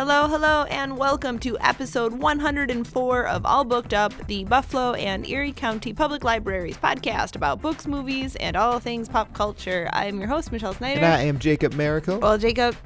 Hello, hello, and welcome to episode 104 of All Booked Up, the Buffalo and Erie County Public Libraries podcast about books, movies, and all things pop culture. I'm your host, Michelle Snyder. And I am Jacob Miracle. well, Jacob,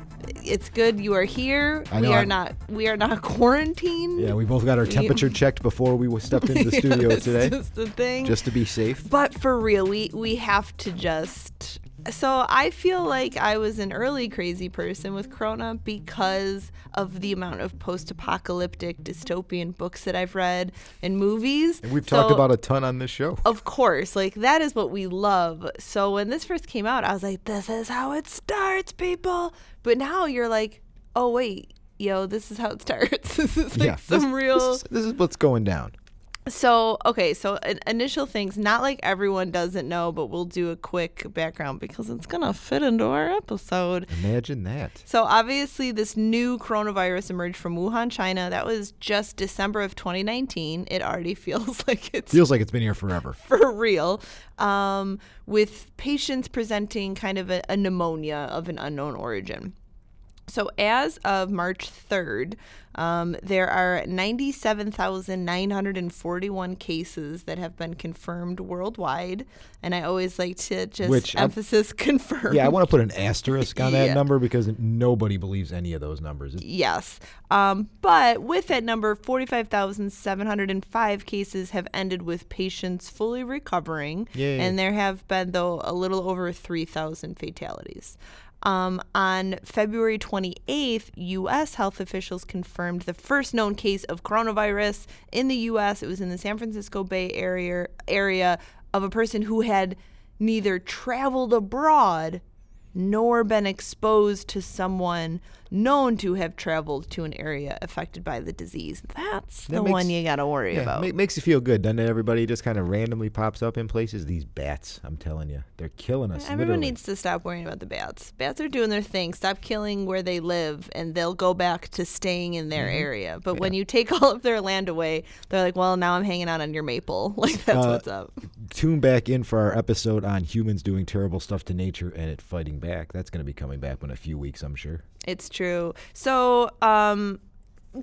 it's good you are here. I we are I'm- not we are not quarantined. yeah, we both got our temperature checked before we stepped into the studio today, just the thing. just to be safe. But for real, we we have to just. So I feel like I was an early crazy person with Corona because of the amount of post-apocalyptic dystopian books that I've read and movies. And we've talked about a ton on this show. Of course, like that is what we love. So when this first came out, I was like, "This is how it starts, people." But now you're like, "Oh wait, yo, this is how it starts." this is like yeah, some this, real. This is, this is what's going down. So, okay, so in- initial things, not like everyone doesn't know, but we'll do a quick background because it's going to fit into our episode. Imagine that. So, obviously, this new coronavirus emerged from Wuhan, China. That was just December of 2019. It already feels like it's Feels like it's been here forever. for real, um, with patients presenting kind of a, a pneumonia of an unknown origin. So, as of March 3rd, um, there are 97,941 cases that have been confirmed worldwide. And I always like to just Which, emphasis confirm. Yeah, I want to put an asterisk on that Yeah. number because nobody believes any of those numbers. Yes. Um, but with that number, 45,705 cases have ended with patients fully recovering. Yay. And there have been, though, a little over 3,000 fatalities. Um, on February 28th, U.S. health officials confirmed the first known case of coronavirus in the U.S. It was in the San Francisco Bay Area, area of a person who had neither traveled abroad nor been exposed to someone known to have traveled to an area affected by the disease. That's That the makes- one you got to worry yeah, about. ma- makes you feel good, doesn't it? Everybody just kind of randomly pops up in places. These bats, I'm telling you, they're killing us. Everyone literally. needs to stop worrying about the bats. Bats are doing their thing. Stop killing where they live, and they'll go back to staying in Mm-hmm. their area. But when you take all of their land away, they're like, "Well, now I'm hanging out on your maple." Like that's Uh, what's up. Tune back in for our episode on humans doing terrible stuff to nature and it fighting back. That's going to be coming back in a few weeks, I'm sure. It's true. So, um,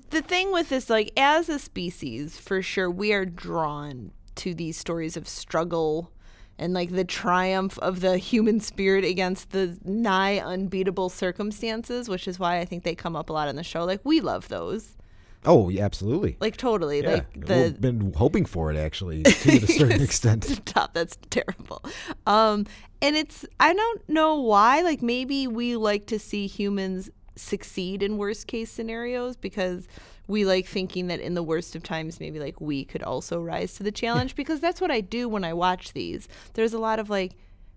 the thing with this, like, as a species, for sure, we are drawn to these stories of struggle and like the triumph of the human spirit against the nigh unbeatable circumstances, which is why I think they come up a lot in the show. Like, we love those. Oh, yeah, absolutely. Like, totally. Yeah, Like, we've been hoping for it actually to a certain extent. Stop. That's terrible. Um, and it's I don't know why. Like maybe we like to see humans succeed in worst case scenarios because we like thinking that in the worst of times maybe like we could also rise to the challenge because that's what I do when I watch these. There's a lot of like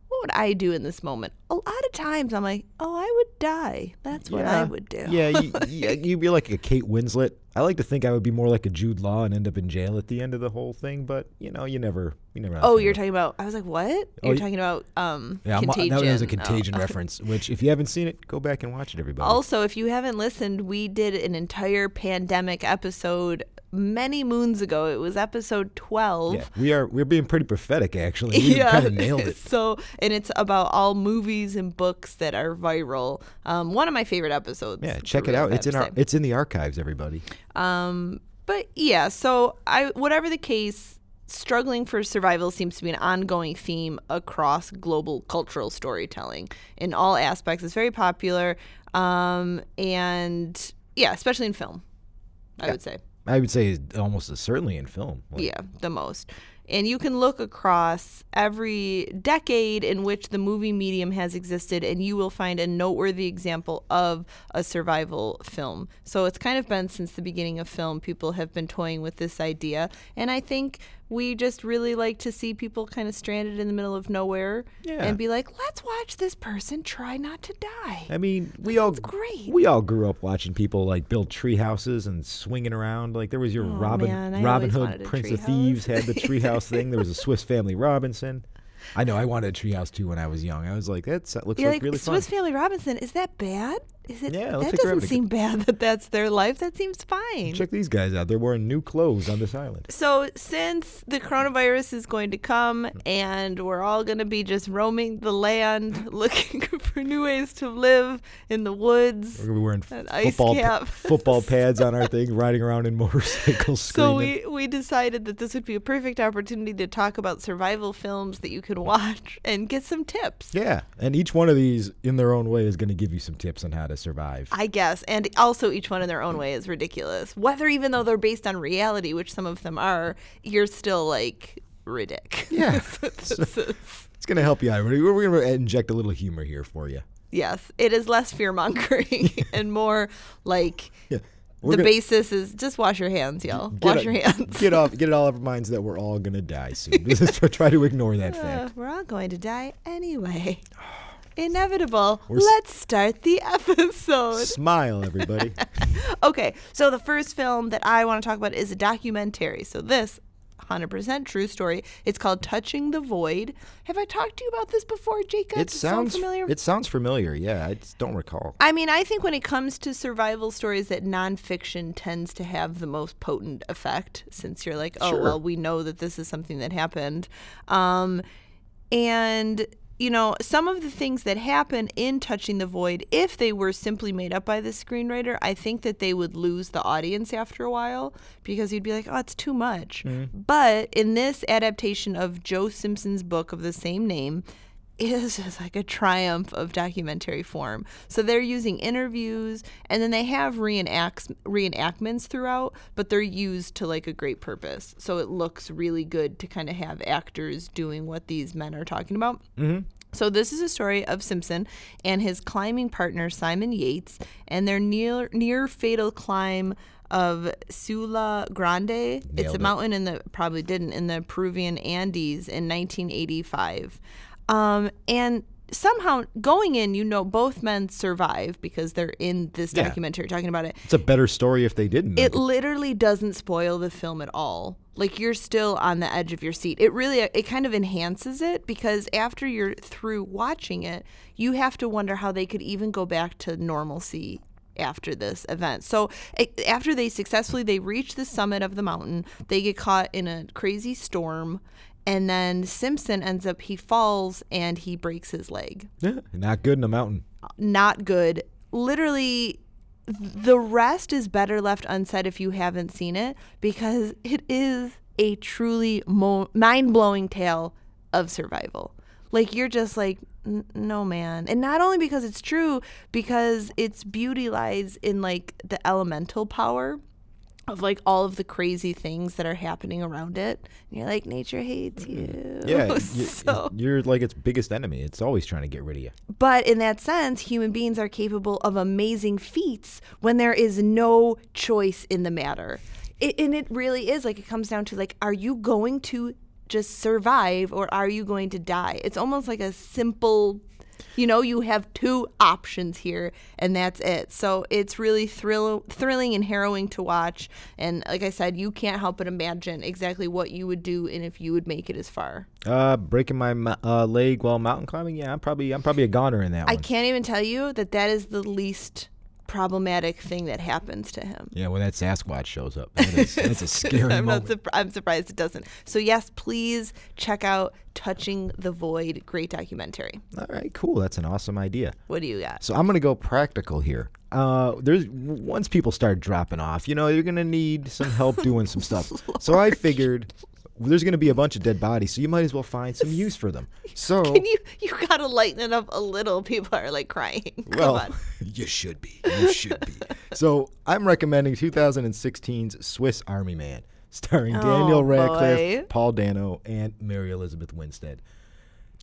what would I do in this moment? A lot of times I'm like, "Oh, I would die." That's what I would do. Yeah, you, yeah, you'd be like a Kate Winslet. I like to think I would be more like a Jude Law and end up in jail at the end of the whole thing, but you know, you never, you never. Oh, you're talking about I was like, "What?" Oh, You're talking about um Yeah, contagion. that was a Oh. contagion reference. Which, if you haven't seen it, go back and watch it, everybody. Also, if you haven't listened, we did an entire pandemic episode many moons ago. It was episode 12. yeah, we are we're being pretty prophetic actually. We kind of nailed it. So, and it's about all movies and books that are viral. Um, one of my favorite episodes. Yeah, check it out. It's in our it's in the archives, everybody. Um, but yeah, so I whatever the case, struggling for survival seems to be an ongoing theme across global cultural storytelling in all aspects. It's very popular, um, and yeah, especially in film. I would say. I would say almost certainly in film. Like, Yeah, the most. And you can look across every decade in which the movie medium has existed, and you will find a noteworthy example of a survival film. So it's kind of been since the beginning of film, people have been toying with this idea. And I think we just really like to see people kind of stranded in the middle of nowhere Yeah. and be like, let's watch this person try not to die. I mean, we all great. We all grew up watching people like build tree houses and swinging around. Like there was your Robin Oh, man, Robin Hood, Prince of. Thieves had the treehouse thing. There was a Swiss Family Robinson. I know I wanted a treehouse too when I was young. I was like, that's, that looks like, like, really Swiss fun. Family Robinson, is that bad? Is it? Yeah, that doesn't seem bad that that's their life. That seems fine. Check these guys out. They're wearing new clothes on this island. So, since the coronavirus is going to come hmm. and we're all going to be just roaming the land looking for new ways to live in the woods, We're gonna be wearing ice football football pads on our thing, riding around in motorcycles, so we, we decided that this would be a perfect opportunity to talk about survival films that you could watch and get some tips. yeah, and each one of these, in their own way, is going to give you some tips on how to survive. I guess. And also, each one in their own way is ridiculous. Whether, even though they're based on reality, which some of them are, you're still like, ridiculous. Yeah. That's what this is. It's going to help you out. We're, going to inject a little humor here for you. Yes, it is less fear mongering and more like Yeah. the gonna- basis is just wash your hands, y'all. Wash it- your hands. Get off. Get it all off our minds that we're all gonna die soon. Just try to ignore that Uh, fact. we're all going to die anyway. Inevitable. We're Let's start the episode. Smile, everybody. Okay, so the first film that I want to talk about is a documentary. So this 100% true story. It's called Touching the Void. Have I talked to you about this before, Jacob? it Does sounds familiar. It sounds familiar. Yeah, I just don't recall. I mean, I think when it comes to survival stories, that nonfiction tends to have the most potent effect, since you're like, oh Sure. well, we know that this is something that happened, um, and you know, some of the things that happen in Touching the Void, if they were simply made up by the screenwriter, I think that they would lose the audience after a while because you'd be like, oh, it's too much. Mm-hmm. But in this adaptation of Joe Simpson's book of the same name, is just like a triumph of documentary form. So they're using interviews and then they have reenacts, reenactments throughout, but they're used to like a great purpose. So it looks really good to kind of have actors doing what these men are talking about. Mm-hmm. So this is a story of Simpson and his climbing partner Simon Yates and their near near fatal climb of Siula Grande. it's Nailed a it. mountain in the probably didn't in the Peruvian Andes in 1985. Um, and somehow going in, you know, both men survive because they're in this Yeah. documentary talking about it. It's a better story if they didn't. It literally doesn't spoil the film at all. Like you're still on the edge of your seat. It really it kind of enhances it because after you're through watching it, you have to wonder how they could even go back to normalcy after this event. So after they successfully they reach the summit of the mountain, they get caught in a crazy storm and then Simpson ends up he falls and he breaks his leg Yeah, not good in a mountain. not good. Literally, the rest is better left unsaid if you haven't seen it because it is a truly mo- mind blowing tale of survival. Like, you're just like, "N- no, man. And not only because it's true, because its beauty lies in like the elemental power of like all of the crazy things that are happening around it. And you're like, nature hates mm-hmm. you. Yeah, so. you're like its biggest enemy. It's always trying to get rid of you. But in that sense, human beings are capable of amazing feats when there is no choice in the matter. It, and it really is like it comes down to like, are you going to just survive or are you going to die? It's almost like a simple, you know, you have two options here and that's it. So it's really thrill, thrilling and harrowing to watch. And like I said, you can't help but imagine exactly what you would do and if you would make it as far. Uh, breaking my uh, leg while mountain climbing. Yeah, I'm probably I'm probably a goner in that I one. can't even tell you that that is the least problematic thing that happens to him. Yeah, when that Sasquatch shows up, that is, that's a scary I'm moment. not surp- I'm surprised it doesn't. So yes, please check out Touching the Void, great documentary. All right, cool. That's an awesome idea. What do you got? So I'm gonna go practical here. Uh, there's once people start dropping off, you know, you're gonna need some help doing some stuff. So I figured there's gonna be a bunch of dead bodies, so you might as well find some use for them. So Can you you gotta lighten it up a little? People are like crying. Come well, on. you should be. You should be. so I'm recommending 2016's Swiss Army Man, starring Daniel Oh, Radcliffe, boy. Paul Dano, and Mary Elizabeth Winstead.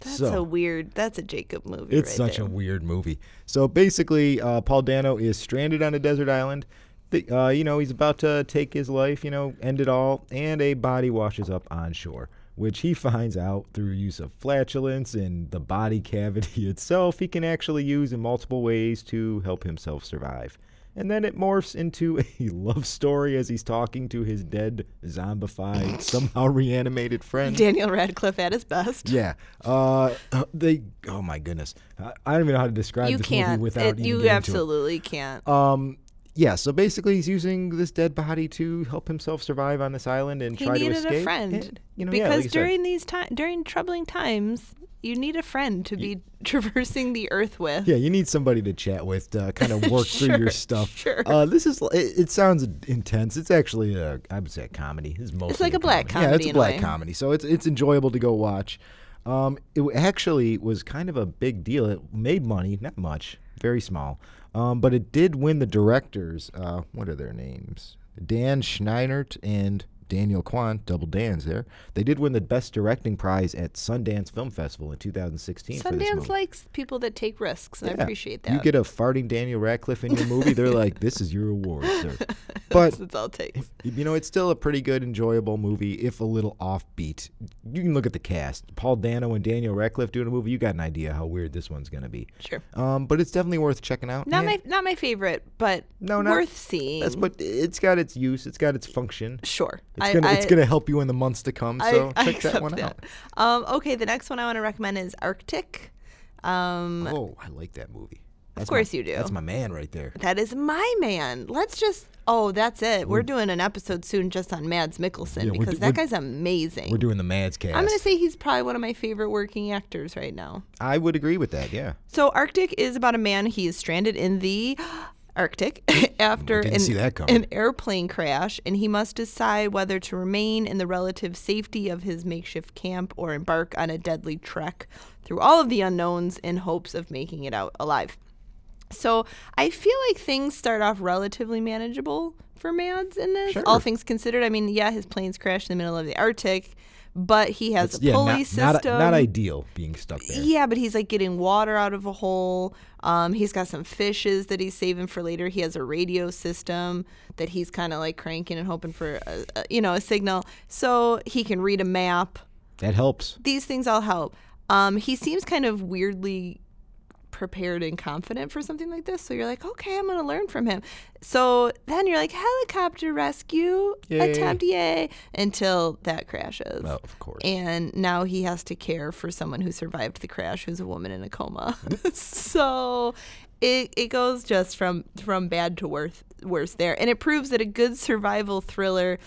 That's so, a weird. That's a Jacob movie. It's right such there. a weird movie. So basically, uh, Paul Dano is stranded on a desert island. The, uh, you know, he's about to take his life, you know, end it all, and a body washes up on shore, which he finds out through use of flatulence and the body cavity itself he can actually use in multiple ways to help himself survive. and then it morphs into a love story as he's talking to his dead, zombified, somehow reanimated friend. Daniel Radcliffe at his best. Yeah. Uh, they. Oh my goodness. I, I don't even know how to describe You this can't. movie without it- you to it. absolutely can't. Um. Yeah. So basically, he's using this dead body to help himself survive on this island and he try to needed escape. a friend And, you know, yeah, because like you said, during these time during troubling times, you need a friend to be traversing the earth with. Yeah, you need somebody to chat with to kind of work through your stuff. sure. Uh, this is it, it sounds intense. It's actually a I would say a comedy. It's mostly it's like a black comedy. Yeah, it's a a black comedy. So it's it's enjoyable to go watch. Um, it actually was kind of a big deal. It made money, not much, very small. Um, but it did win the directors. Uh, what are their names? Dan Scheinert and Daniel Kwan, double Dan's there. They did win the Best Directing Prize at Sundance Film Festival in 2016 for this Sundance likes people that take risks, and I appreciate that. You get a farting Daniel Radcliffe in your movie, they're like, "This is your award, sir." But That's all takes. you know, it's still a pretty good, enjoyable movie, if a little offbeat. You can look at the cast: Paul Dano and Daniel Radcliffe doing a movie. You got an idea how weird this one's gonna be. Sure. Um, but it's definitely worth checking out. Not my not my favorite, but No, not- worth seeing. That's but it's got its use. It's got its function. sure. It's I- gonna I, it's gonna help you in the months to come. So I check that one that. Um, okay, the next one I want to recommend is Arctic. Um. Oh, I like that movie. That's course my- you do. That's my man right there. That is my man. Let's just. Oh, that's it. We're doing an episode soon just on Mads Mikkelsen Yeah, because that guy's amazing. We're doing the Mads cast. I'm gonna say he's probably one of my favorite working actors right now. I would agree with that. Yeah. So Arctic is about a man he is stranded in the Arctic after an, an airplane crash, and he must decide whether to remain in the relative safety of his makeshift camp or embark on a deadly trek through all of the unknowns in hopes of making it out alive. So I feel like things start off relatively manageable for Mads in this. Sure. All things considered, I mean, yeah, his plane's crashed in the middle of the Arctic, but he has a yeah, pulley not, system. not, not ideal being stuck there. Yeah, but he's like getting water out of a hole. Um, he's got some fishes that he's saving for later. He has a radio system that he's kind of like cranking and hoping for, a, a, you know, a signal. So he can read a map. That helps. These things all help. Um, he seems kind of weirdly prepared and confident for something like this. So you're like, okay, I'm going to learn from him. So then you're like, helicopter rescue Yay. attempt, yay, until that crashes. Well, of course. And now he has to care for someone who survived the crash, who's a woman in a coma. Mm-hmm. so it, it goes just from from bad to worse worse there, and it proves that a good survival thriller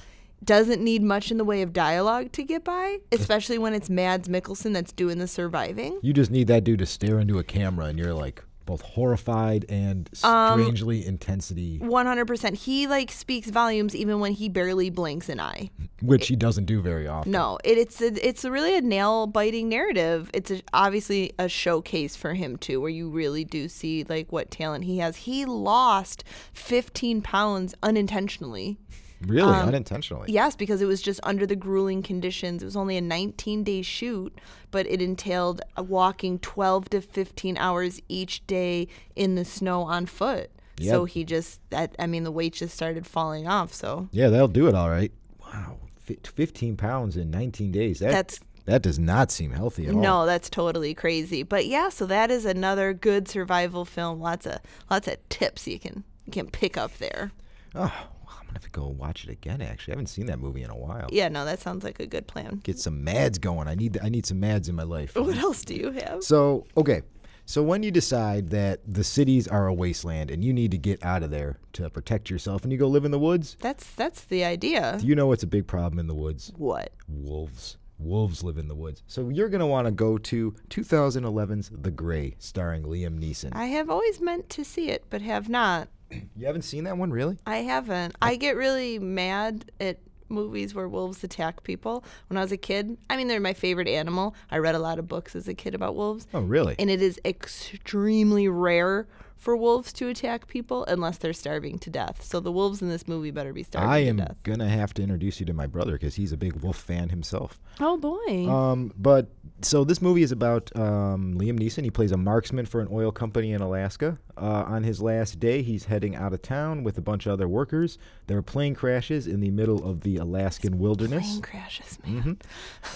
doesn't need much in the way of dialogue to get by, especially when it's Mads Mikkelsen that's doing the surviving. You just need that dude to stare into a camera, and you're like both horrified and Um, strangely intensity, 100%. He like speaks volumes even when he barely blinks an eye. which he doesn't do very often. No, it, it's a, it's really a nail biting narrative. It's a, obviously a showcase for him too, where you really do see like what talent he has. He lost 15 pounds unintentionally. Really um, unintentionally. Yes, because it was just under the grueling conditions. It was only a 19 day shoot, but it entailed uh, walking 12 to 15 hours each day in the snow on foot. So he just that I mean the weight just started falling off. So Yeah, they'll do it all right. Wow, Fi 15 pounds in 19 days. That, That's- that does not seem healthy at all. No, that's totally crazy. But yeah, so that is another good survival film. Lots of lots of tips you can you can pick up there. Oh, gonna have to go watch it again. Actually, I haven't seen that movie in a while. Yeah, no, that sounds like a good plan. Get some mads going. I need I need some mads in my life. What else do you have? So, okay. So when you decide that the cities are a wasteland and you need to get out of there to protect yourself and you go live in the woods, That's that's the idea. do you know what's a big problem in the woods? What? Wolves. Wolves live in the woods. So you're going to want to go to 2011's The Grey, starring Liam Neeson. I have always meant to see it, but have not. you haven't seen that one, really? I haven't. I get really mad at movies where wolves attack people. When I was a kid, I mean, they're my favorite animal. I read a lot of books as a kid about wolves. Oh, really? And it is extremely rare for wolves to attack people unless they're starving to death. So the wolves in this movie better be starving I to am going to have to introduce you to my brother because he's a big wolf fan himself. Oh boy. Um, but so this movie is about um, Liam Neeson. He plays a marksman for an oil company in Alaska. Uh, on his last day, he's heading out of town with a bunch of other workers. There are plane crashes in the middle of the Alaskan wilderness. Plane crashes, man.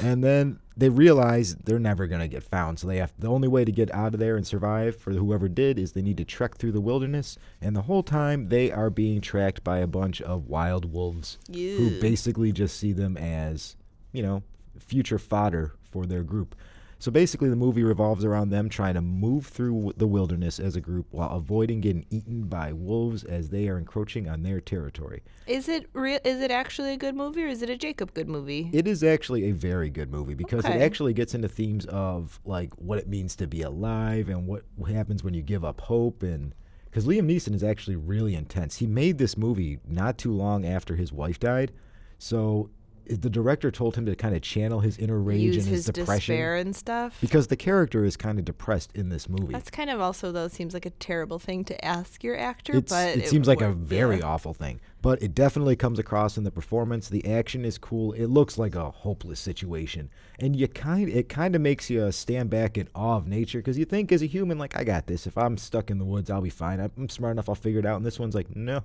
and then they realize they're never going to get found. So they have the only way to get out of there and survive for whoever did is they need to trek through the wilderness. And the whole time they are being tracked by a bunch of wild wolves who basically just see them as, you know, future fodder for their group. So basically, the movie revolves around them trying to move through the wilderness as a group while avoiding getting eaten by wolves as they are encroaching on their territory. Is it real? Is it actually a good movie, or is it a Jacob good movie? It is actually a very good movie because it actually gets into themes of like what it means to be alive and what happens when you give up hope and because Liam Neeson is actually really intense. He made this movie not too long after his wife died, so the director told him to kind of channel his inner rage Use and his, his depression despair and stuff. because the character is kind of depressed in this movie. That's kind of also though seems like a terrible thing to ask your actor, It's, but it seems like a very yeah. awful thing, but it definitely comes across in the performance. The action is cool. It looks like a hopeless situation, and you kind it kind of makes you stand back in awe of nature because you think as a human, like I got this. If I'm stuck in the woods, I'll be fine. I'm, I'm smart enough. I'll figure it out. And this one's like, no,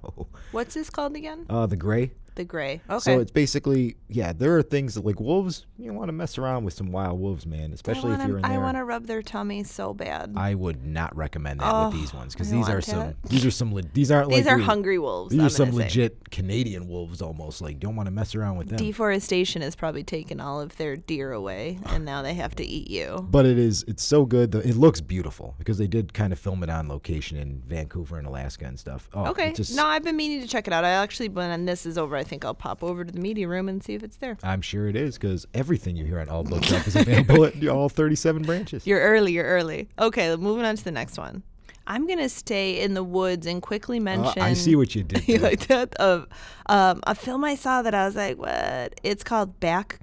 What's this called again? uh, the gray. The Grey. Okay. So it's basically, yeah, there are things that like wolves. You want to mess around with some wild wolves, man. Especially if wanna, you're in there. I want to rub their tummy so bad. I would not recommend that Oh, with these oh, ones because these are some. that. These are some. Le- these aren't These like are hungry wolves. These I'm are some say. legit Canadian wolves, almost. Like, don't want to mess around with them. Deforestation has probably taken all of their deer away, and now they have to eat you. but it is. It's so good. The, it looks beautiful because they did kind of film it on location in Vancouver and Alaska and stuff. Oh, Okay. Just, no, I've been meaning to check it out. I actually, when this is over, I think I'll pop over to the media room and see if it's there. I'm sure it is because everything you hear on All Booked Up is available at all 37 branches. You're early. You're early. Okay, moving on to the next one. I'm gonna stay in the woods and quickly Uh, mention. I see what you did. you like that? Of um, a film I saw that I was like, what? It's called Back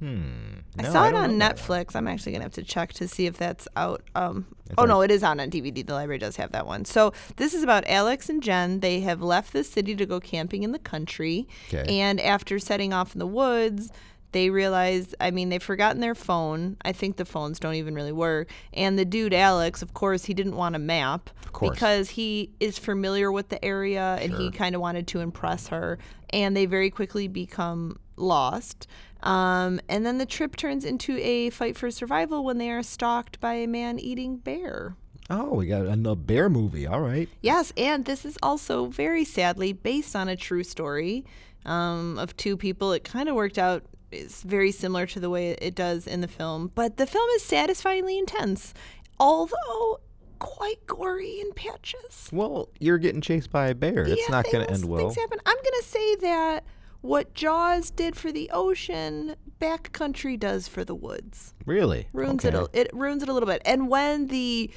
Hmm. I No, saw it don't on Netflix. I'm actually gonna have to check to see if that's out. Um, oh no, it is on on DVD. The library does have that one. So this is about Alex and Jen. They have left the city to go camping in the country, Okay. and after setting off in the woods. They realize, I mean, they've forgotten their phone. I think the phones don't even really work. And the dude, Alex, of course, he didn't want a map because he is familiar with the area and he kind of wanted to impress her. And they very quickly become lost. Um, and then the trip turns into a fight for survival when they are stalked by a man eating bear. Oh, we got a bear movie. All right. Yes, and this is also very sadly based on a true story um, of two people. It kind of worked out. It's very similar to the way it does in the film, but the film is satisfyingly intense, although quite gory in patches. Well, you're getting chased by a bear. It's not going to end well. Things happen. I'm going to say that what Jaws did for the ocean, Backcountry does for the woods. Really? Ruins okay. it. A, it ruins it a little bit. And when the,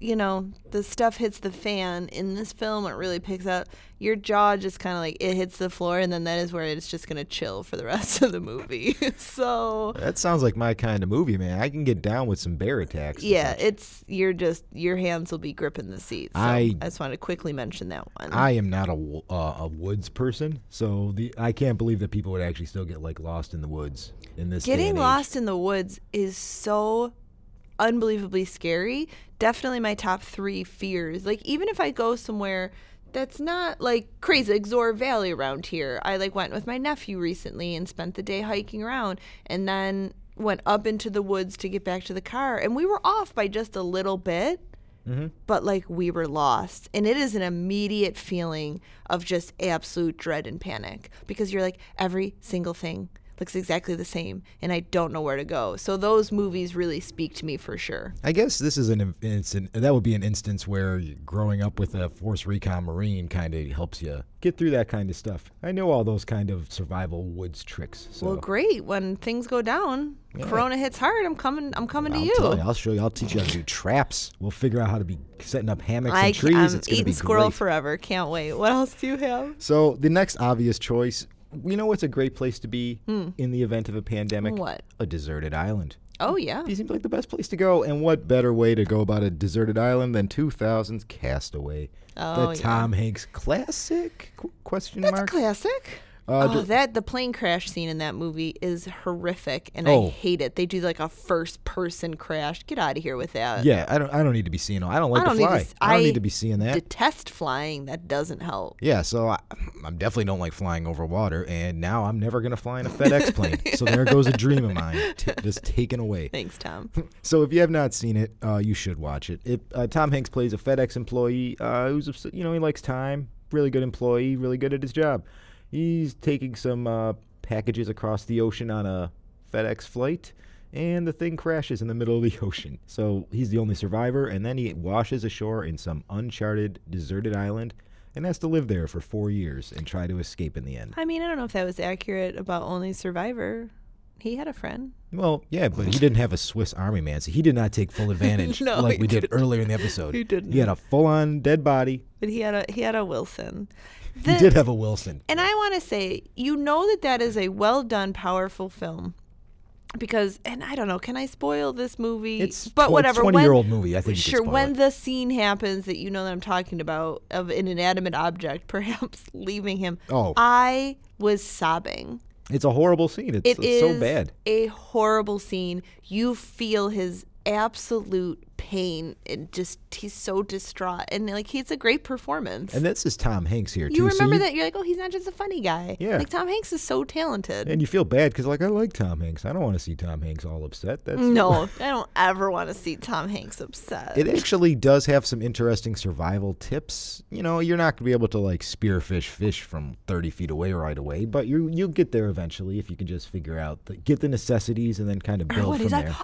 you know, the stuff hits the fan in this film, it really picks up. Your jaw just kind of like it hits the floor, and then that is where it's just going to chill for the rest of the movie. so. That sounds like my kind of movie, man. I can get down with some bear attacks. Yeah, it's you're just your hands will be gripping the seat. So I- I just want to quickly mention that one. I am not a uh, a woods person, so the I can't believe that people would actually still get like lost in the woods in this. Getting lost in the woods is so unbelievably scary. Definitely my top three fears. Like even if I go somewhere that's not like crazy, like Zoar Valley around here. I like went with my nephew recently and spent the day hiking around, and then went up into the woods to get back to the car, and we were off by just a little bit. Mm-hmm. But like we were lost, and it is an immediate feeling of just absolute dread and panic because you're like every single thing looks exactly the same, and I don't know where to go. So those movies really speak to me for sure. I guess this is an instant. That would be an instance where growing up with a Force Recon Marine kind of helps you get through that kind of stuff. I know all those kind of survival woods tricks. So Well, great. When things go down, Yeah. Corona hits hard. I'm coming. I'm coming I'll to you. you. I'll show you. I'll teach you how to do traps. We'll figure out how to be setting up hammocks I and trees. I'm it's gonna eating be squirrel great. forever. Can't wait. What else do you have? So the next obvious choice, you know, what's a great place to be in the event of a pandemic? Hmm. What? A deserted island. Oh yeah. These seems like the best place to go. And what better way to go about a deserted island than 2000's Cast Away? Oh, the yeah. Tom Hanks classic? Qu- question That's a mark. classic. Uh, oh, that the plane crash scene in that movie is horrific, and I Oh. hate it. They do like a first person crash. Get out of here with that. yeah, I don't. I don't need to be seeing. I don't like I don't to need to fly. I don't I need to be seeing that. Detest flying. That doesn't help. Yeah, so I, I definitely don't like flying over water, and now I'm never gonna fly in a FedEx plane. So there goes a dream of mine, t- just taken away. Thanks, Tom. So if you have not seen it, uh, you should watch it. It uh, Tom Hanks plays a FedEx employee uh, who's you know he likes time, really good employee, really good at his job. He's taking some uh, packages across the ocean on a FedEx flight, and the thing crashes in the middle of the ocean. So he's the only survivor, and then he washes ashore in some uncharted, deserted island, and has to live there for four years and try to escape in the end. I mean, I don't know if that was accurate about Only Survivor. He had a friend. Well, yeah, but he didn't have a Swiss Army man, so he did not take full advantage No, like we did didn't. earlier in the episode. He didn't. He had a full-on dead body. But he had a he had a Wilson. He did have a Wilson. And I want to say, you know that that is a well done, powerful film. Because, and I don't know, can I spoil this movie? It's but tw- whatever. when- twenty-year-old movie. I think. Sure, when it. the scene happens that you know that I'm talking about of an inanimate object perhaps leaving him, Oh. I was sobbing. It's a horrible scene. It's, It it's is so bad. a horrible scene. You feel his absolute pain and just he's so distraught and like he's a great performance. And this is Tom Hanks here too. you so remember that you're like, oh, he's not just a funny guy. Yeah. like Tom Hanks is so talented. And you feel bad because, like, I like Tom Hanks. I don't want to see Tom Hanks all upset. That's no, I don't ever want to see Tom Hanks upset. It actually does have some interesting survival tips. You know, you're not gonna be able to like spearfish fish from 30 feet away right away, but you you'll get there eventually if you can just figure out the, get the necessities and then kind of build and from like, there.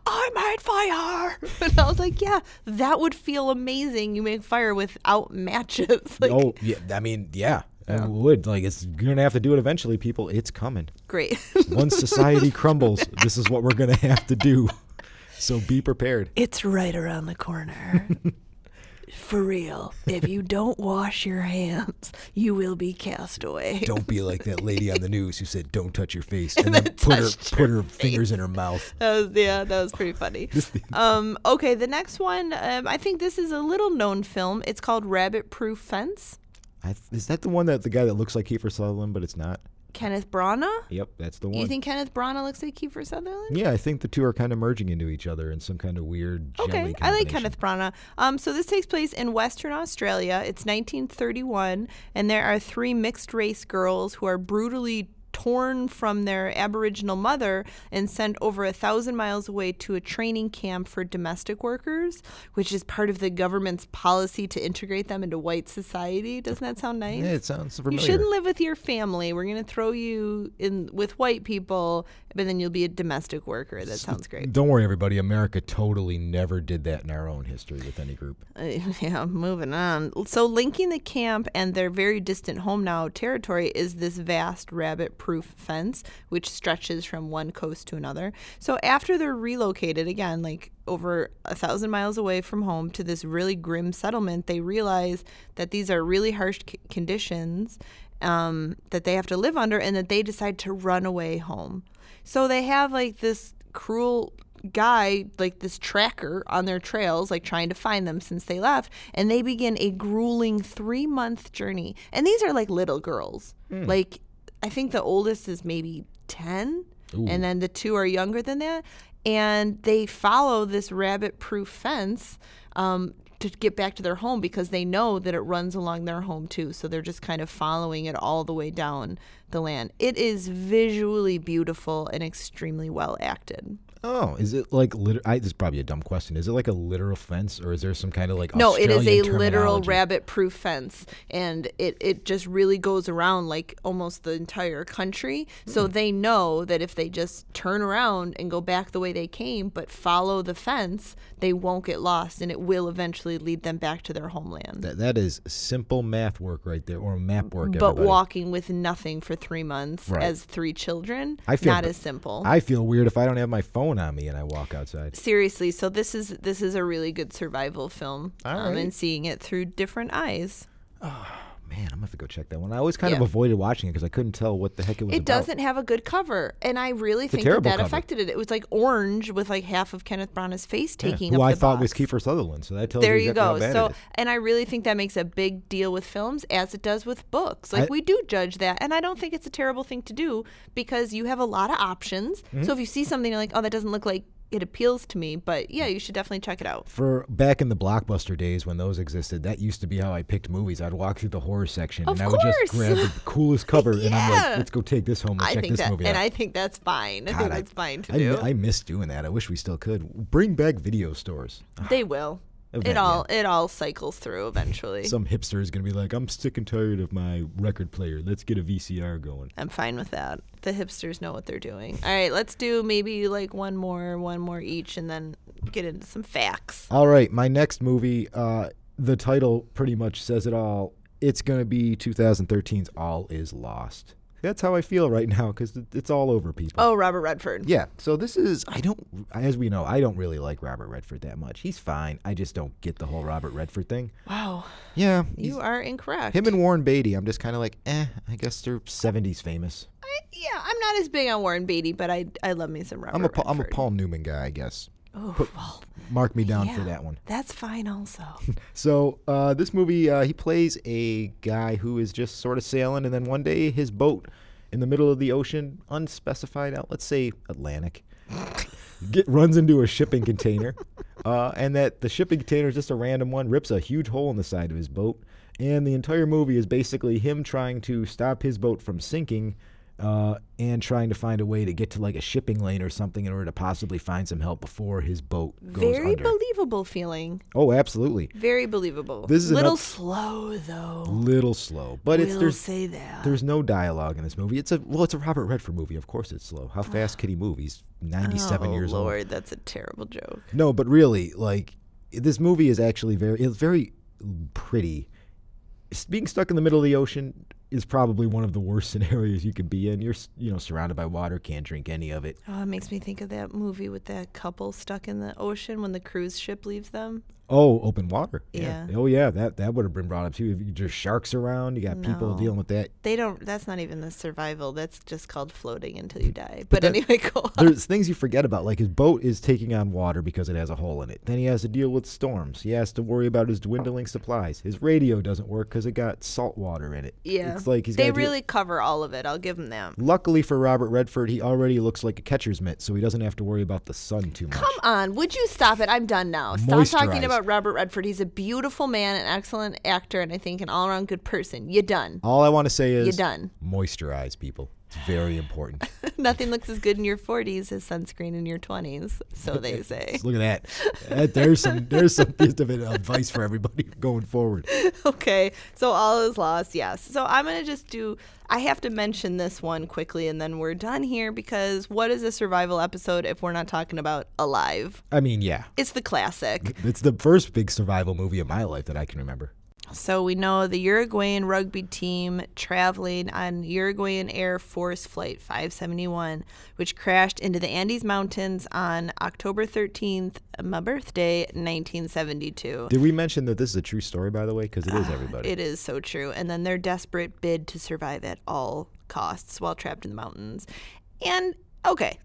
Fire. And I was like, yeah, that would feel amazing. You make fire without matches. like, oh yeah, I mean yeah, it would like it's you're gonna have to do it eventually, people. It's coming. great. Once society crumbles, this is what we're gonna have to do. So be prepared. it's right around the corner. For real. If you don't wash your hands, you will be cast away. Don't be like that lady on the news who said, "Don't touch your face," and, then put her touched put her fingers in her mouth. That was yeah, that was pretty funny. um, okay, the next one, um, I think this is a little known film. It's called Rabbit Proof Fence. I, th- is that the one that the guy that looks like Kiefer Sutherland, but it's not? Kenneth Branagh. Yep, that's the one. You think Kenneth Branagh looks like Kiefer Sutherland? Yeah, I think the two are kind of merging into each other in some kind of weird jelly Okay, I like combination. Kenneth Branagh. Um, so this takes place in Western Australia. It's 1931, and there are three mixed race girls who are brutally torn from their Aboriginal mother and sent over a thousand miles away to a training camp for domestic workers, which is part of the government's policy to integrate them into white society. Doesn't that sound nice? Yeah, it sounds familiar. You shouldn't live with your family. We're going to throw you in with white people, but then you'll be a domestic worker. That sounds great. Don't worry, everybody. America totally never did that in our own history with any group. Uh, yeah, moving on. So, linking the camp and their very distant home now territory is this vast rabbit proof fence, which stretches from one coast to another. So, after they're relocated, again, like over a thousand miles away from home to this really grim settlement, they realize that these are really harsh c- conditions um, that they have to live under and that they decide to run away home. So, they have like this cruel guy like this tracker on their trails like trying to find them since they left and they begin a grueling three month journey and these are like little girls like i think the oldest is maybe 10 and then the two are younger than that and they follow this rabbit proof fence um, to get back to their home because they know that it runs along their home too so they're just kind of following it all the way down the land it is visually beautiful and extremely well acted Oh, is it like liter- I, this is probably a dumb question. Is it like a literal fence, or is there some kind of like No, it is a literal rabbit proof fence and it, it just really goes around like almost the entire country. Hmm. So they know that if they just turn around and go back the way they came but follow the fence, they won't get lost and it will eventually lead them back to their homeland. That, that is simple math work right there, or map work. but everybody. walking with nothing for 3 months Right. as three children, I feel not as simple. I feel weird if I don't have my phone on me and I walk outside. Seriously, so this is this is a really good survival film um, right. and seeing it through different eyes. Man, I'm gonna have to go check that one. I always kind of avoided watching it because I couldn't tell what the heck it was It about. doesn't have a good cover, and I really think that that cover. affected it. It was like orange with like half of Kenneth Branagh's face Yeah, taking who up I the thought was box. Kiefer Sutherland. So that tells There you you exactly go. how bad So, and I really think that makes a big deal with films, as it does with books. Like I- we do judge that, and I don't think it's a terrible thing to do because you have a lot of options. Mm-hmm. So if you see something you're like, oh, that doesn't look like it appeals to me, but yeah, you should definitely check it out. For back in the blockbuster days when those existed, that used to be how I picked movies. I'd walk through the horror section Of and I would just grab the coolest cover and I'm like, let's go take this home and I check think this that, movie and. I think that's fine. I God, think I- that's fine to I, do. I miss doing that. I wish we still could. Bring back video stores. they will. It Event, all it all cycles through eventually. Some hipster is going to be like, I'm sick and tired of my record player. Let's get a VCR going. I'm fine with that. The hipsters know what they're doing. All right, let's do maybe like one more, one more each, and then get into some facts. All right, my next movie, uh, the title pretty much says it all. It's going to be 2013's All Is Lost. That's how I feel right now because it's all over, people. Oh, Robert Redford. Yeah, so this is, I don't, as we know, I don't really like Robert Redford that much. He's fine. I just don't get the whole Robert Redford thing. Wow, Yeah. you are incorrect. Him and Warren Beatty, I'm just kind of like, eh, I guess they're 70s famous. I, yeah, I'm not as big on Warren Beatty, but I I love me some Robert I'm a, Pa- I'm a Paul Newman guy, I guess. Oh, Put- well, Mark me down for that one. That's fine, also. So uh, this movie, uh, he plays a guy who is just sort of sailing, and then one day his boat in the middle of the ocean, unspecified out, let's say Atlantic, get runs into a shipping container, uh, and that the shipping container is just a random one, rips a huge hole in the side of his boat, and the entire movie is basically him trying to stop his boat from sinking. Uh, and trying to find a way to get to like a shipping lane or something in order to possibly find some help before his boat goes Very under. believable feeling. oh, absolutely. Very believable. This is little up- slow though. little slow, but it's we'll there's say that. there's no dialogue in this movie. It's a well, it's a Robert Redford movie. Of course, it's slow. How fast could he move? He's 97 oh, years old. Lord, that's a terrible joke. No, but really, like this movie is actually very it's very pretty. Being stuck in the middle of the ocean is probably one of the worst scenarios you could be in. You're you know surrounded by water, can't drink any of it. Oh, it makes me think of that movie with that couple stuck in the ocean when the cruise ship leaves them. Oh, open water. Yeah. Oh yeah, that that would have been brought up too. If you just sharks around, you got people dealing with that. They don't. That's not even the survival. That's just called floating until you die. But, that- anyway, go on. there's things you forget about. Like his boat is taking on water because it has a hole in it. Then he has to deal with storms. He has to worry about his dwindling supplies. His radio doesn't work because it got salt water in it. Yeah, it's like he's they gotta deal- really cover all of it. I'll give them that. Luckily for Robert Redford, he already looks like a catcher's mitt, so he doesn't have to worry about the sun too much. Come on, would you stop it? I'm done now. Stop talking Moisturized. About Robert Redford. He's a beautiful man, an excellent actor, and I think an all-around good person. You done? All I want to say is You is done? moisturize people. It's very important. Nothing looks as good in your 40s as sunscreen in your 20s, so they say. Look at that. There's some there's some piece of advice for everybody going forward. okay, so all is lost, yes. So I'm going to just do, I have to mention this one quickly and then we're done here because what is a survival episode if we're not talking about Alive? I mean, yeah. It's the classic. It's the first big survival movie of my life that I can remember. So we know the Uruguayan rugby team traveling on Uruguayan Air Force Flight 571, which crashed into the Andes Mountains on October 13th, my birthday, 1972. Did we mention that this is a true story, by the way? Because it is everybody. Ah, It is so true. And then their desperate bid to survive at all costs while trapped in the mountains. And okay,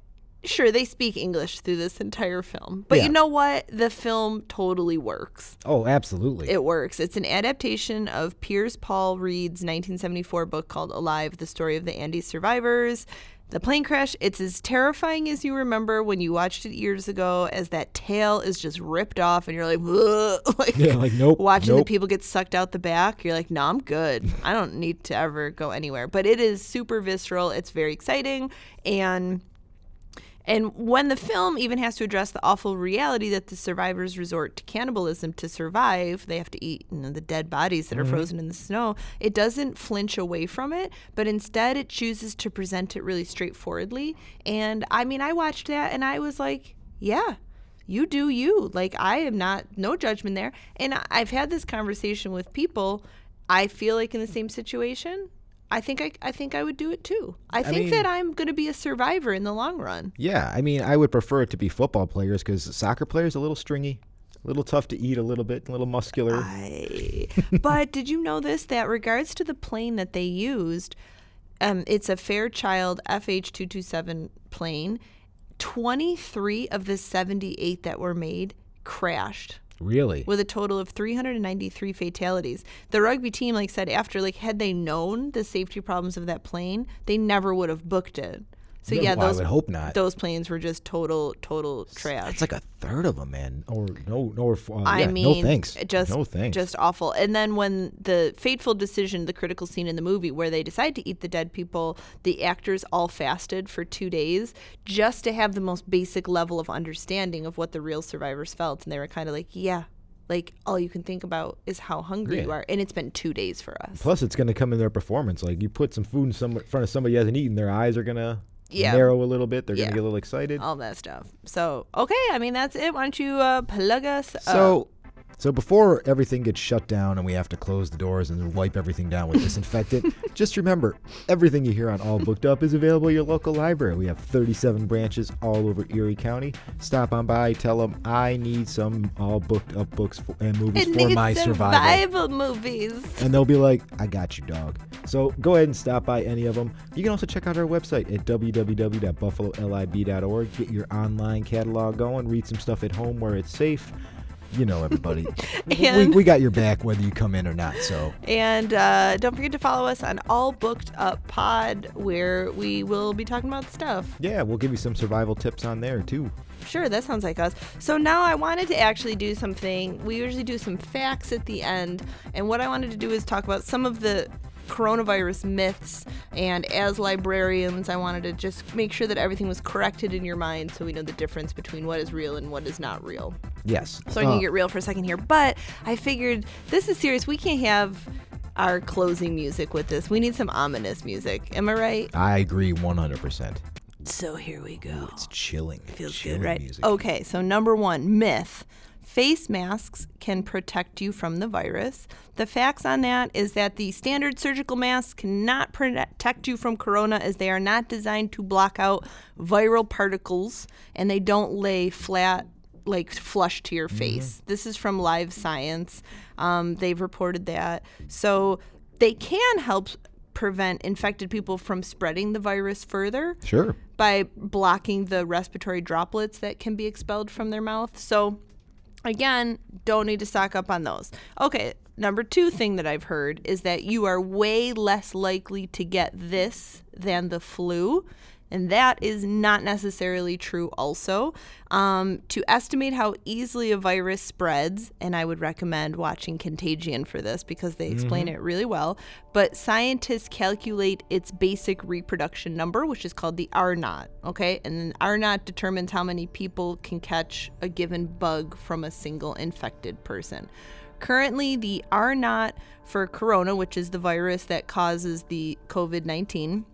sure, they speak English through this entire film. But Yeah. you know what? The film totally works. oh, absolutely. It works. It's an adaptation of Piers Paul Reed's 1974 book called Alive The Story of the Andes Survivors. The plane crash, it's as terrifying as you remember when you watched it years ago, as that tail is just ripped off and you're like, "Ugh," like, Yeah, like, nope, watching the people get sucked out the back. You're like, no, I'm good. I don't need to ever go anywhere. But it is super visceral. It's very exciting. And and when the film even has to address the awful reality that the survivors resort to cannibalism to survive, they have to eat you know, the dead bodies that are mm-hmm. frozen in the snow. It doesn't flinch away from it, but instead it chooses to present it really straightforwardly. And I mean, I watched that and I was like, yeah, you do you. Like, I am not, no judgment there. And I've had this conversation with people. I feel like in the same situation. I think I, I think I would do it too. I, think mean- that I'm going to be a survivor in the long run. yeah, I mean, I would prefer it to be football players because soccer players are a little stringy. A little tough to eat, a little bit, a little muscular. I, but did you know this? That regards to the plane that they used, um, it's a Fairchild FH227 plane. 23 of the 78 that were made crashed really? with a total of 393 fatalities. The rugby team like said after like had they known the safety problems of that plane, they never would have booked it. So No, yeah, well, I those would hope not. those planes were just total total trash. It's like a third of them, man. Or no, no, or, uh, I yeah, mean, no thanks. just no thanks. just awful. And then when the fateful decision, the critical scene in the movie where they decide to eat the dead people, the actors all fasted for two days just to have the most basic level of understanding of what the real survivors felt, and they were kind of like, yeah. Like all you can think about is how hungry you are, and it's been two days for us. Plus, it's going to come in their performance. Like you put some food in, some, in front of somebody who hasn't eaten, their eyes are going to Yeah. narrow a little bit. They're Yeah. going to get a little excited. all that stuff. So okay, I mean that's it. Why don't you uh, plug us? up? So, before everything gets shut down and we have to close the doors and wipe everything down with disinfectant, just remember everything you hear on All Booked Up is available at your local library. We have 37 branches all over Erie County. Stop on by, tell them I need some All Booked Up books for, and movies It for my survival. survival movies. And they'll be like, I got you, dog. So go ahead and stop by any of them. You can also check out our website at www.buffalolib.org. Get your online catalog going. Read some stuff at home where it's safe. You know, everybody. we, we got your back whether you come in or not. So And uh, don't forget to follow us on All Booked Up Pod, where we will be talking about stuff. yeah, we'll give you some survival tips on there too. Sure, that sounds like us. So now I wanted to actually do something. We usually do some facts at the end, and what I wanted to do is talk about some of the coronavirus myths. And as librarians, I wanted to just make sure that everything was corrected in your mind so we know the difference between what is real and what is not real. Yes. So I can Uh, get real for a second here. But I figured this is serious. We can't have our closing music with this. We need some ominous music. Am I right? I agree 100%. So here we go. It's chilling. Feels chilling good, right? Music. Okay, so number one myth face masks can protect you from the virus. The facts on that is that the standard surgical masks cannot protect you from corona as they are not designed to block out viral particles and they don't lay flat like flush to your face. This is from Live Science. Um, they've reported that. So they can help prevent infected people from spreading the virus further Sure. by blocking the respiratory droplets that can be expelled from their mouth. So, again, don't need to stock up on those. Okay, number two thing that I've heard is that you are way less likely to get this than the flu. And that is not necessarily true, also. Um, to estimate how easily a virus spreads, and I would recommend watching Contagion for this because they explain it really well. But scientists calculate its basic reproduction number, which is called the R naught. Okay. And then R naught determines how many people can catch a given bug from a single infected person. Currently, the R naught for corona, which is the virus that causes the COVID 19,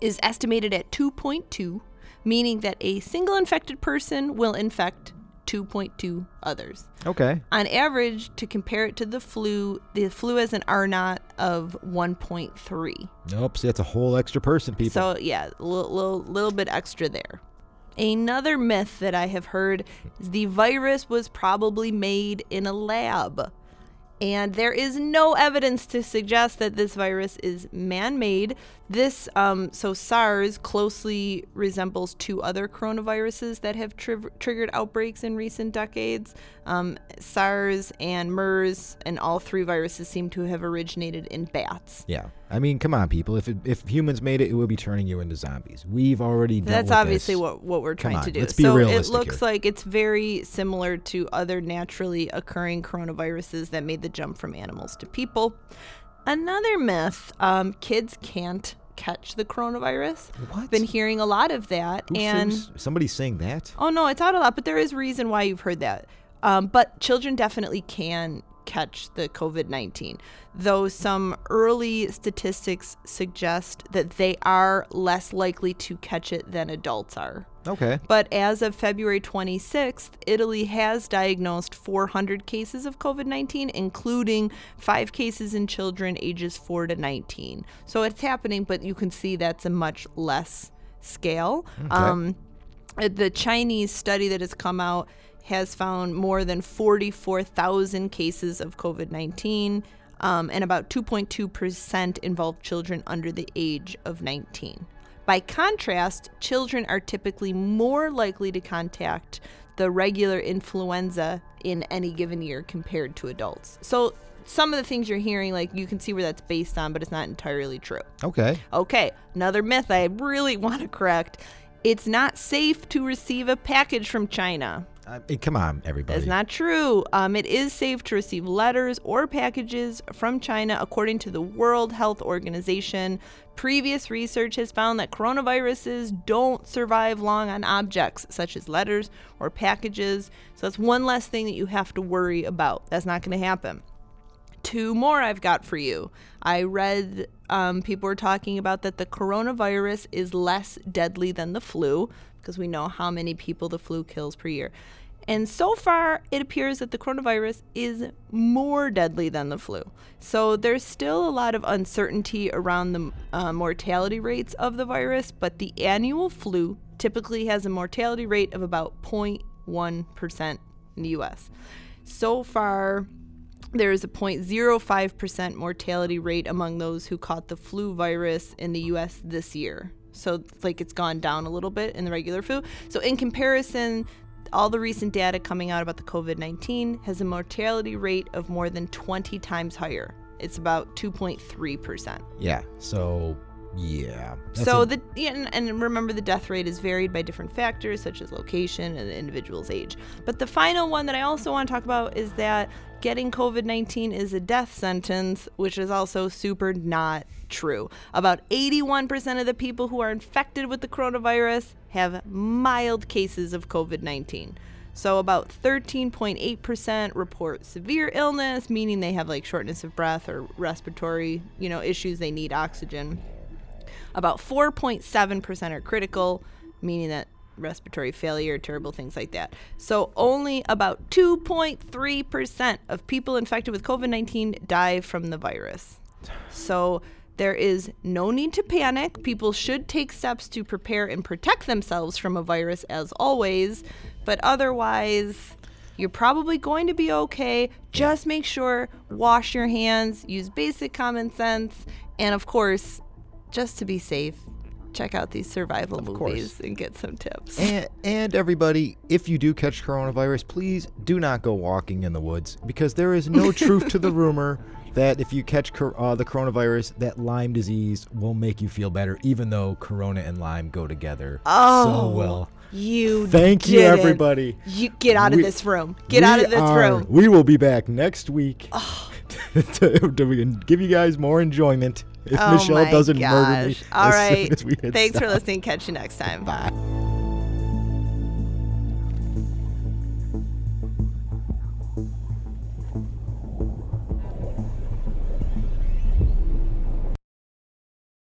is estimated at 2.2, meaning that a single infected person will infect 2.2 others. Okay. On average, to compare it to the flu, the flu has an R naught of 1.3. Nope. See, that's a whole extra person, people. So yeah, a little, little, little bit extra there. Another myth that I have heard is the virus was probably made in a lab. And there is no evidence to suggest that this virus is man made. This, um, so SARS closely resembles two other coronaviruses that have tri- triggered outbreaks in recent decades. Um, SARS and MERS, and all three viruses seem to have originated in bats. yeah. I mean, come on, people. If it, if humans made it, it would be turning you into zombies. We've already done that. That's obviously what, what we're trying on, to do. let's be so it looks here. like it's very similar to other naturally occurring coronaviruses that made the jump from animals to people. Another myth: um, kids can't catch the coronavirus. What? Been hearing a lot of that, Who and sings- somebody's saying that. oh no, it's out a lot, but there is reason why you've heard that. Um, but children definitely can catch the COVID 19, though some early statistics suggest that they are less likely to catch it than adults are. Okay. But as of February 26th, Italy has diagnosed 400 cases of COVID 19, including five cases in children ages 4 to 19. So it's happening, but you can see that's a much less scale. Um, uh, the Chinese study that has come out has found more than 44,000 cases of COVID 19, um, and about 2.2% involve children under the age of 19. By contrast, children are typically more likely to contact the regular influenza in any given year compared to adults. So, some of the things you're hearing, like you can see where that's based on, but it's not entirely true. Okay. Okay, another myth I really want to correct. It's not safe to receive a package from China. I mean, come on, everybody. That's not true. Um, it is safe to receive letters or packages from China, according to the World Health Organization. Previous research has found that coronaviruses don't survive long on objects such as letters or packages. So that's one less thing that you have to worry about. That's not going to happen two more I've got for you. I read um, people were talking about that the coronavirus is less deadly than the flu because we know how many people the flu kills per year. And so far, it appears that the coronavirus is more deadly than the flu. So there's still a lot of uncertainty around the uh, mortality rates of the virus, but the annual flu typically has a mortality rate of about 0.1% in the US. So far, there is a 0.05% mortality rate among those who caught the flu virus in the US this year. So, like, it's gone down a little bit in the regular flu. So, in comparison, all the recent data coming out about the COVID 19 has a mortality rate of more than 20 times higher. It's about 2.3%. Yeah. So, yeah. So a- the and, and remember the death rate is varied by different factors such as location and the individual's age. But the final one that I also want to talk about is that getting COVID-19 is a death sentence, which is also super not true. About 81% of the people who are infected with the coronavirus have mild cases of COVID-19. So about 13.8% report severe illness, meaning they have like shortness of breath or respiratory, you know, issues they need oxygen. About 4.7% are critical, meaning that respiratory failure, terrible things like that. So only about 2.3% of people infected with COVID 19 die from the virus. So there is no need to panic. People should take steps to prepare and protect themselves from a virus as always, but otherwise, you're probably going to be okay. Just make sure wash your hands, use basic common sense, and of course, just to be safe, check out these survival Of course. movies and get some tips. And, and everybody, if you do catch coronavirus, please do not go walking in the woods because there is no truth to the rumor that if you catch cor- uh, the coronavirus, that Lyme disease will make you feel better, even though Corona and Lyme go together oh, so well. You Thank you, didn't. everybody. You get out of this room. Get out of this are- room. We will be back next week to, to give you guys more enjoyment if oh Michelle doesn't murder me gosh. All right. soon as we hit Thanks for listening. Catch you next time. Bye.